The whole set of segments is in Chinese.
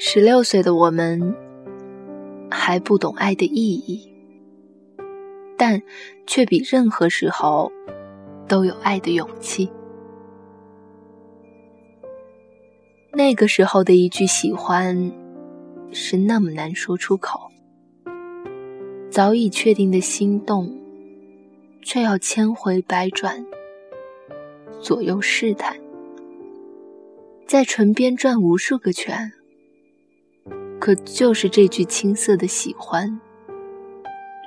十六岁的我们还不懂爱的意义，但却比任何时候都有爱的勇气。那个时候的一句喜欢，是那么难说出口。早已确定的心动，却要千回百转，左右试探，在唇边转无数个圈。可就是这句青涩的喜欢，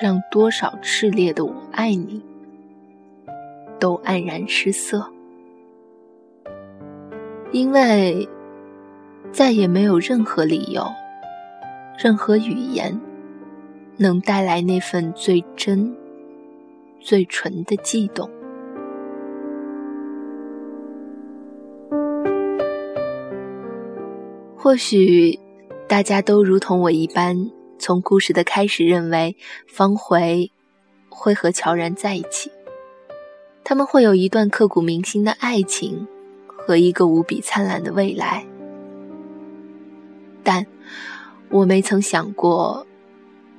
让多少炽烈的我爱你，都黯然失色。因为再也没有任何理由，任何语言，能带来那份最真、最纯的悸动。或许。大家都如同我一般，从故事的开始认为方茴会和乔然在一起，他们会有一段刻骨铭心的爱情和一个无比灿烂的未来。但我没曾想过，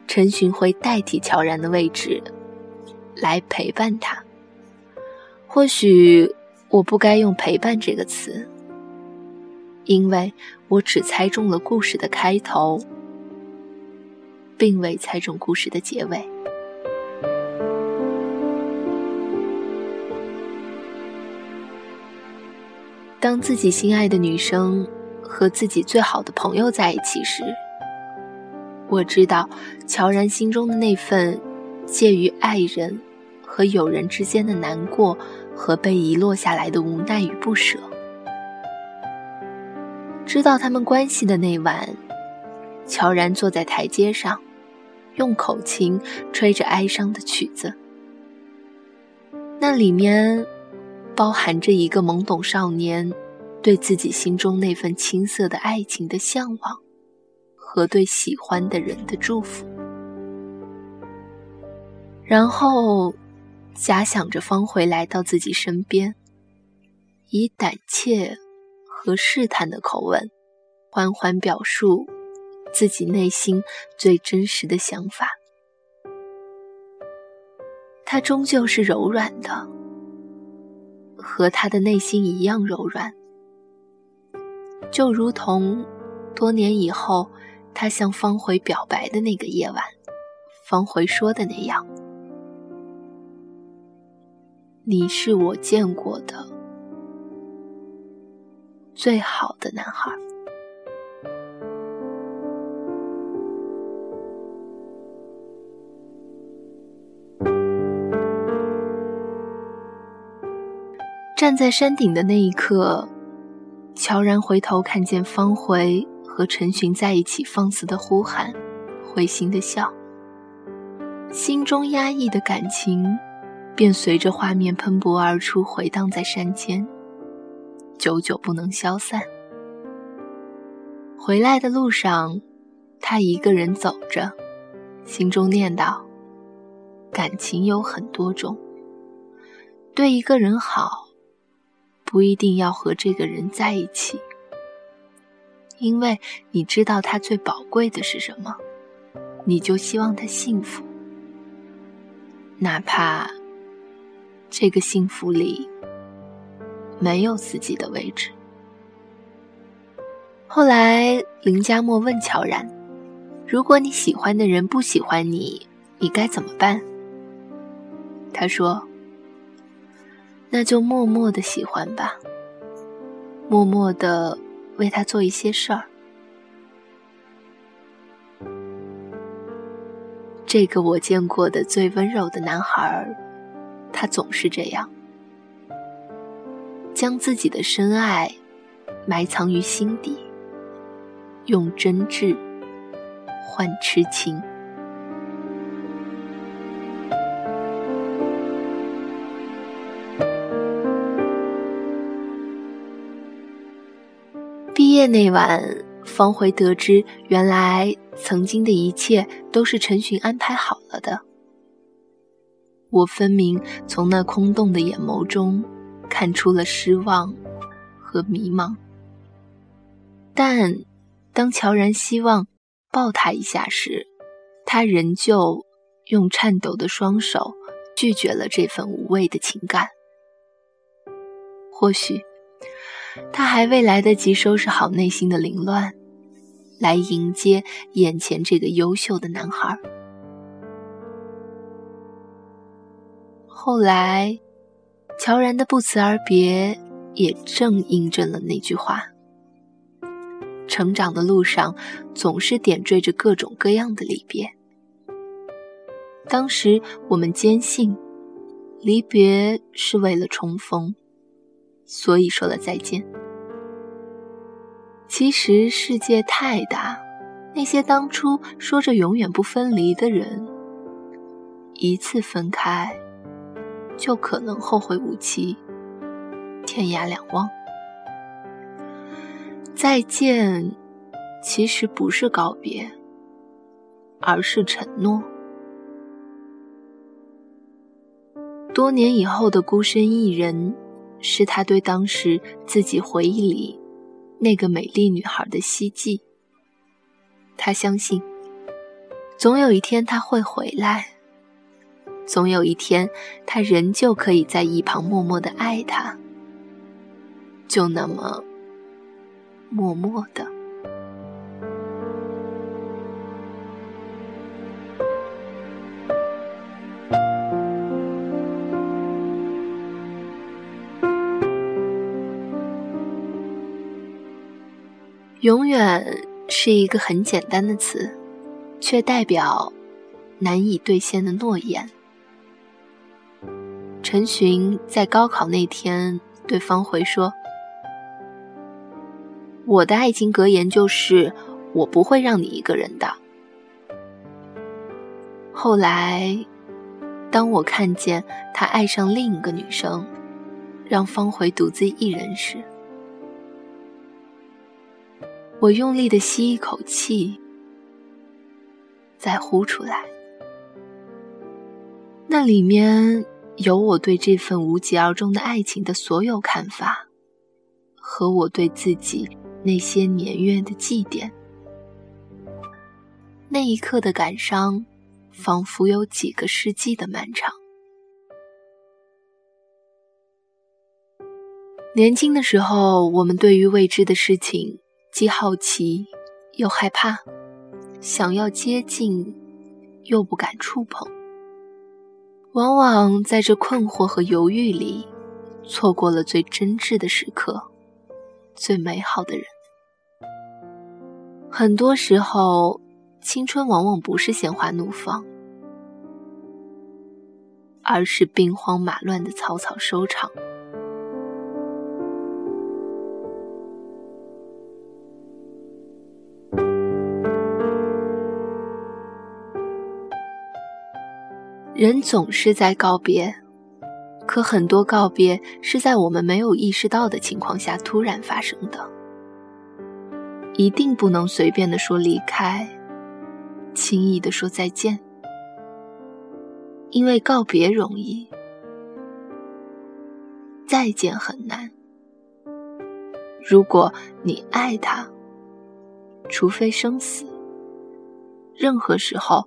陈寻会代替乔然的位置来陪伴他。或许我不该用“陪伴”这个词。因为我只猜中了故事的开头，并未猜中故事的结尾。当自己心爱的女生和自己最好的朋友在一起时，我知道乔然心中的那份介于爱人和友人之间的难过和被遗落下来的无奈与不舍。知道他们关系的那晚，乔然坐在台阶上，用口琴吹着哀伤的曲子。那里面包含着一个懵懂少年对自己心中那份青涩的爱情的向往，和对喜欢的人的祝福。然后，假想着方回来到自己身边，以胆怯。和试探的口吻，缓缓表述自己内心最真实的想法。他终究是柔软的，和他的内心一样柔软，就如同多年以后他向方回表白的那个夜晚，方回说的那样：“你是我见过的。”最好的男孩。站在山顶的那一刻，悄然回头看见方回和陈寻在一起，放肆的呼喊，会心的笑，心中压抑的感情便随着画面喷薄而出，回荡在山间。久久不能消散。回来的路上，他一个人走着，心中念叨：感情有很多种，对一个人好，不一定要和这个人在一起，因为你知道他最宝贵的是什么，你就希望他幸福，哪怕这个幸福里。没有自己的位置。后来，林佳默问乔然：“如果你喜欢的人不喜欢你，你该怎么办？”他说：“那就默默的喜欢吧，默默的为他做一些事儿。”这个我见过的最温柔的男孩，他总是这样。将自己的深爱埋藏于心底，用真挚换痴情。毕业那晚，方回得知，原来曾经的一切都是陈寻安排好了的。我分明从那空洞的眼眸中。看出了失望和迷茫，但当乔然希望抱他一下时，他仍旧用颤抖的双手拒绝了这份无谓的情感。或许，他还未来得及收拾好内心的凌乱，来迎接眼前这个优秀的男孩。后来，乔然的不辞而别，也正印证了那句话：成长的路上，总是点缀着各种各样的离别。当时我们坚信，离别是为了重逢，所以说了再见。其实世界太大，那些当初说着永远不分离的人，一次分开。就可能后会无期，天涯两望。再见，其实不是告别，而是承诺。多年以后的孤身一人，是他对当时自己回忆里那个美丽女孩的希冀。他相信，总有一天他会回来。总有一天，他仍旧可以在一旁默默的爱他，就那么默默的。永远是一个很简单的词，却代表难以兑现的诺言。陈寻在高考那天对方回说：“我的爱情格言就是，我不会让你一个人的。”后来，当我看见他爱上另一个女生，让方回独自一人时，我用力的吸一口气，再呼出来，那里面。有我对这份无疾而终的爱情的所有看法，和我对自己那些年月的祭奠。那一刻的感伤，仿佛有几个世纪的漫长。年轻的时候，我们对于未知的事情既好奇又害怕，想要接近，又不敢触碰。往往在这困惑和犹豫里，错过了最真挚的时刻，最美好的人。很多时候，青春往往不是鲜花怒放，而是兵荒马乱的草草收场。人总是在告别，可很多告别是在我们没有意识到的情况下突然发生的。一定不能随便的说离开，轻易的说再见，因为告别容易，再见很难。如果你爱他，除非生死，任何时候。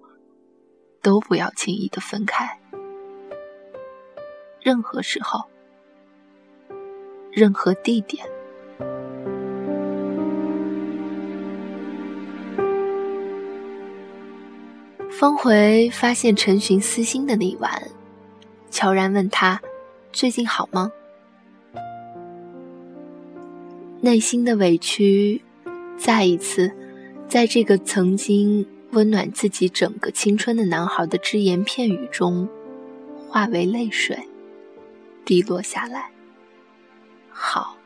都不要轻易的分开，任何时候，任何地点。方回发现陈寻私心的那一晚，悄然问他：“最近好吗？”内心的委屈，再一次，在这个曾经。温暖自己整个青春的男孩的只言片语中，化为泪水，滴落下来。好，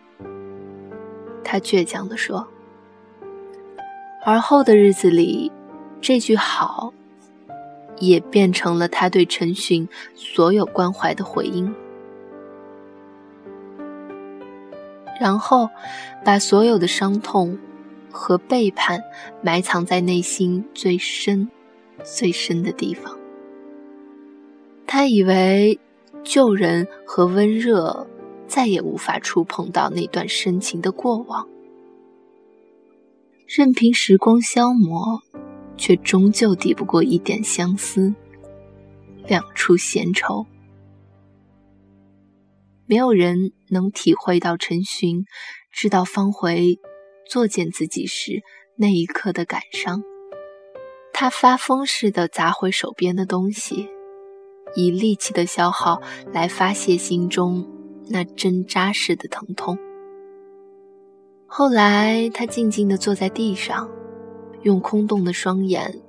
他倔强地说。而后的日子里，这句好，也变成了他对陈寻所有关怀的回应。然后，把所有的伤痛。和背叛埋藏在内心最深、最深的地方。他以为旧人和温热再也无法触碰到那段深情的过往，任凭时光消磨，却终究抵不过一点相思，两处闲愁。没有人能体会到陈寻知道方回作践自己时那一刻的感伤。他发疯似的砸毁手边的东西，以力气的消耗来发泄心中那针扎似的疼痛。后来，他静静地坐在地上，用空洞的双眼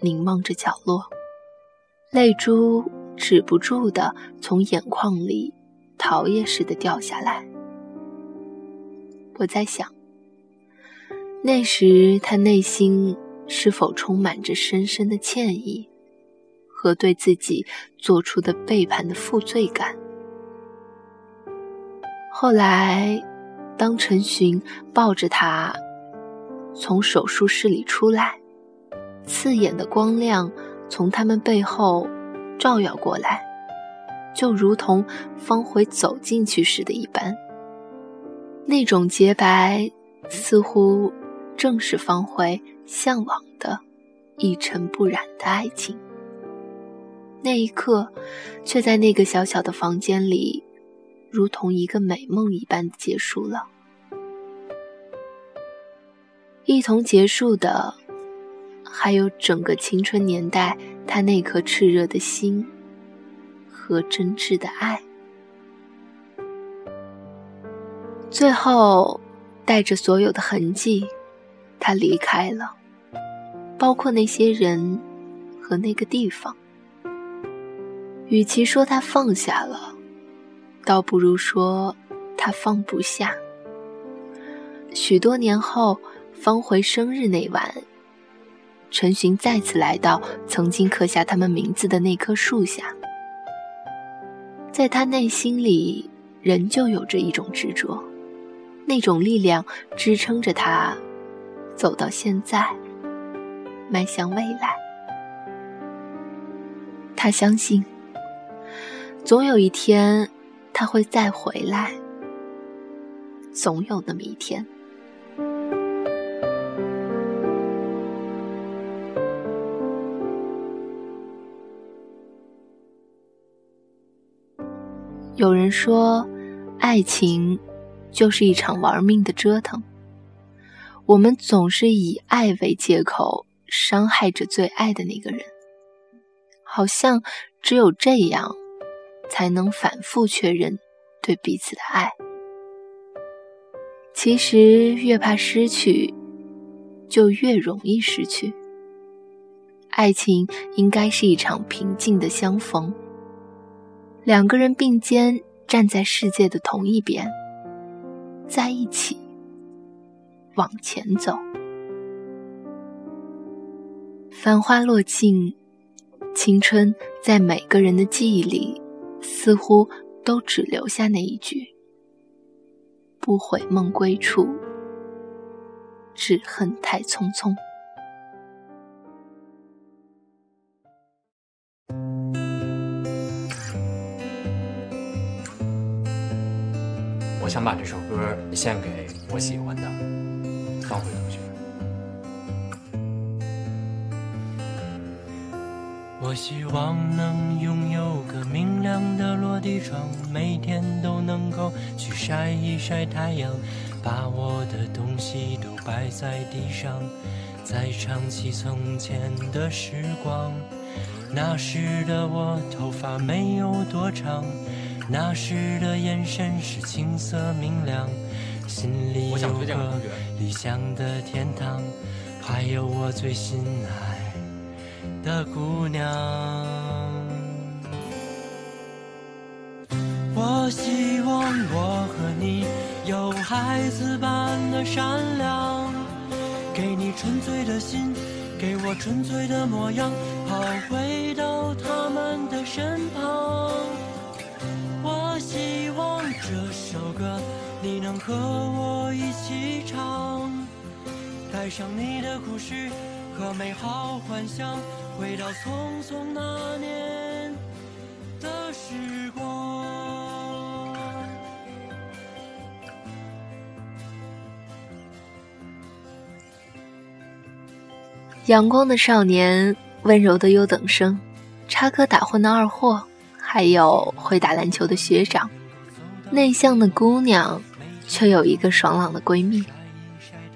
凝望着角落，泪珠止不住地从眼眶里逃也似的掉下来。我在想，那时他内心。是否充满着深深的歉意和对自己做出的背叛的负罪感？后来，当陈寻抱着他从手术室里出来，刺眼的光亮从他们背后照耀过来，就如同方回走进去时的一般，那种洁白似乎。正是方回向往的一尘不染的爱情。那一刻，却在那个小小的房间里，如同一个美梦一般结束了。一同结束的，还有整个青春年代他那颗炽热的心和真挚的爱。最后，带着所有的痕迹。他离开了，包括那些人和那个地方。与其说他放下了，倒不如说他放不下。许多年后，方回生日那晚，陈寻再次来到曾经刻下他们名字的那棵树下，在他内心里，仍旧有着一种执着，那种力量支撑着他。走到现在，迈向未来，他相信，总有一天他会再回来，总有那么一天。有人说，爱情就是一场玩命的折腾。我们总是以爱为借口伤害着最爱的那个人，好像只有这样，才能反复确认对彼此的爱。其实越怕失去，就越容易失去。爱情应该是一场平静的相逢，两个人并肩站在世界的同一边，在一起。往前走，繁花落尽，青春在每个人的记忆里，似乎都只留下那一句：“不悔梦归处，只恨太匆匆。”我想把这首歌献给我喜欢的。方回同学，我希望能拥有个明亮的落地窗，每天都能够去晒一晒太阳，把我的东西都摆在地上，再唱起从前的时光。那时的我头发没有多长，那时的眼神是青涩明亮。心里有个理想的天堂，还有我最心爱的姑娘。我希望我和你有孩子般的善良，给你纯粹的心，给我纯粹的模样，好回到他们的身旁。我希望这首歌。你能和我一起唱，带上你的故事和美好幻想，回到匆匆那年的时光。阳光的少年，温柔的优等生，插科打诨的二货，还有会打篮球的学长，内向的姑娘，却有一个爽朗的闺蜜。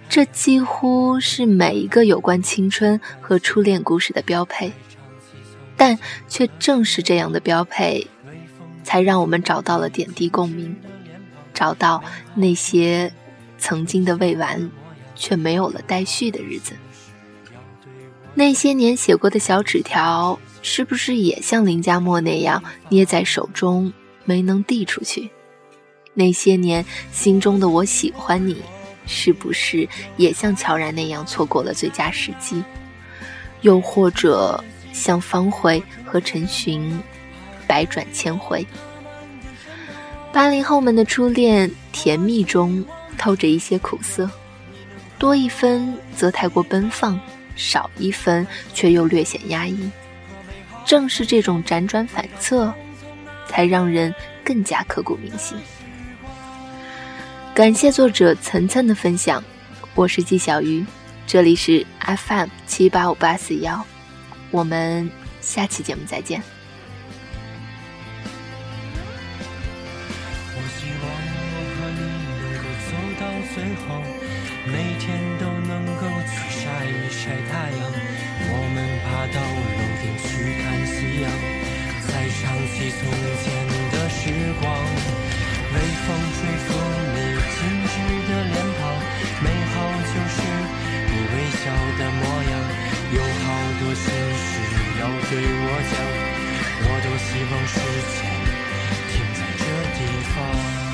这几乎是每一个有关青春和初恋故事的标配，但却正是这样的标配，才让我们找到了点滴共鸣，找到那些曾经的未完却没有了待续的日子。那些年写过的小纸条，是不是也像林佳墨那样捏在手中没能递出去？那些年心中的我喜欢你。是不是也像乔然那样错过了最佳时机？又或者像方茴和陈寻，百转千回？八零后们的初恋，甜蜜中透着一些苦涩，多一分则太过奔放，少一分却又略显压抑。正是这种辗转反侧，才让人更加刻骨铭心。感谢作者岑岑的分享，我是季小鱼，这里是 FM 七八五八四幺，我们下期节目再见。我希望我和你能够走到最后，每天都能够去晒一晒太阳。我们爬到楼顶去看夕阳，再想起从前的时光，微风吹对我讲我多希望时间停在这地方。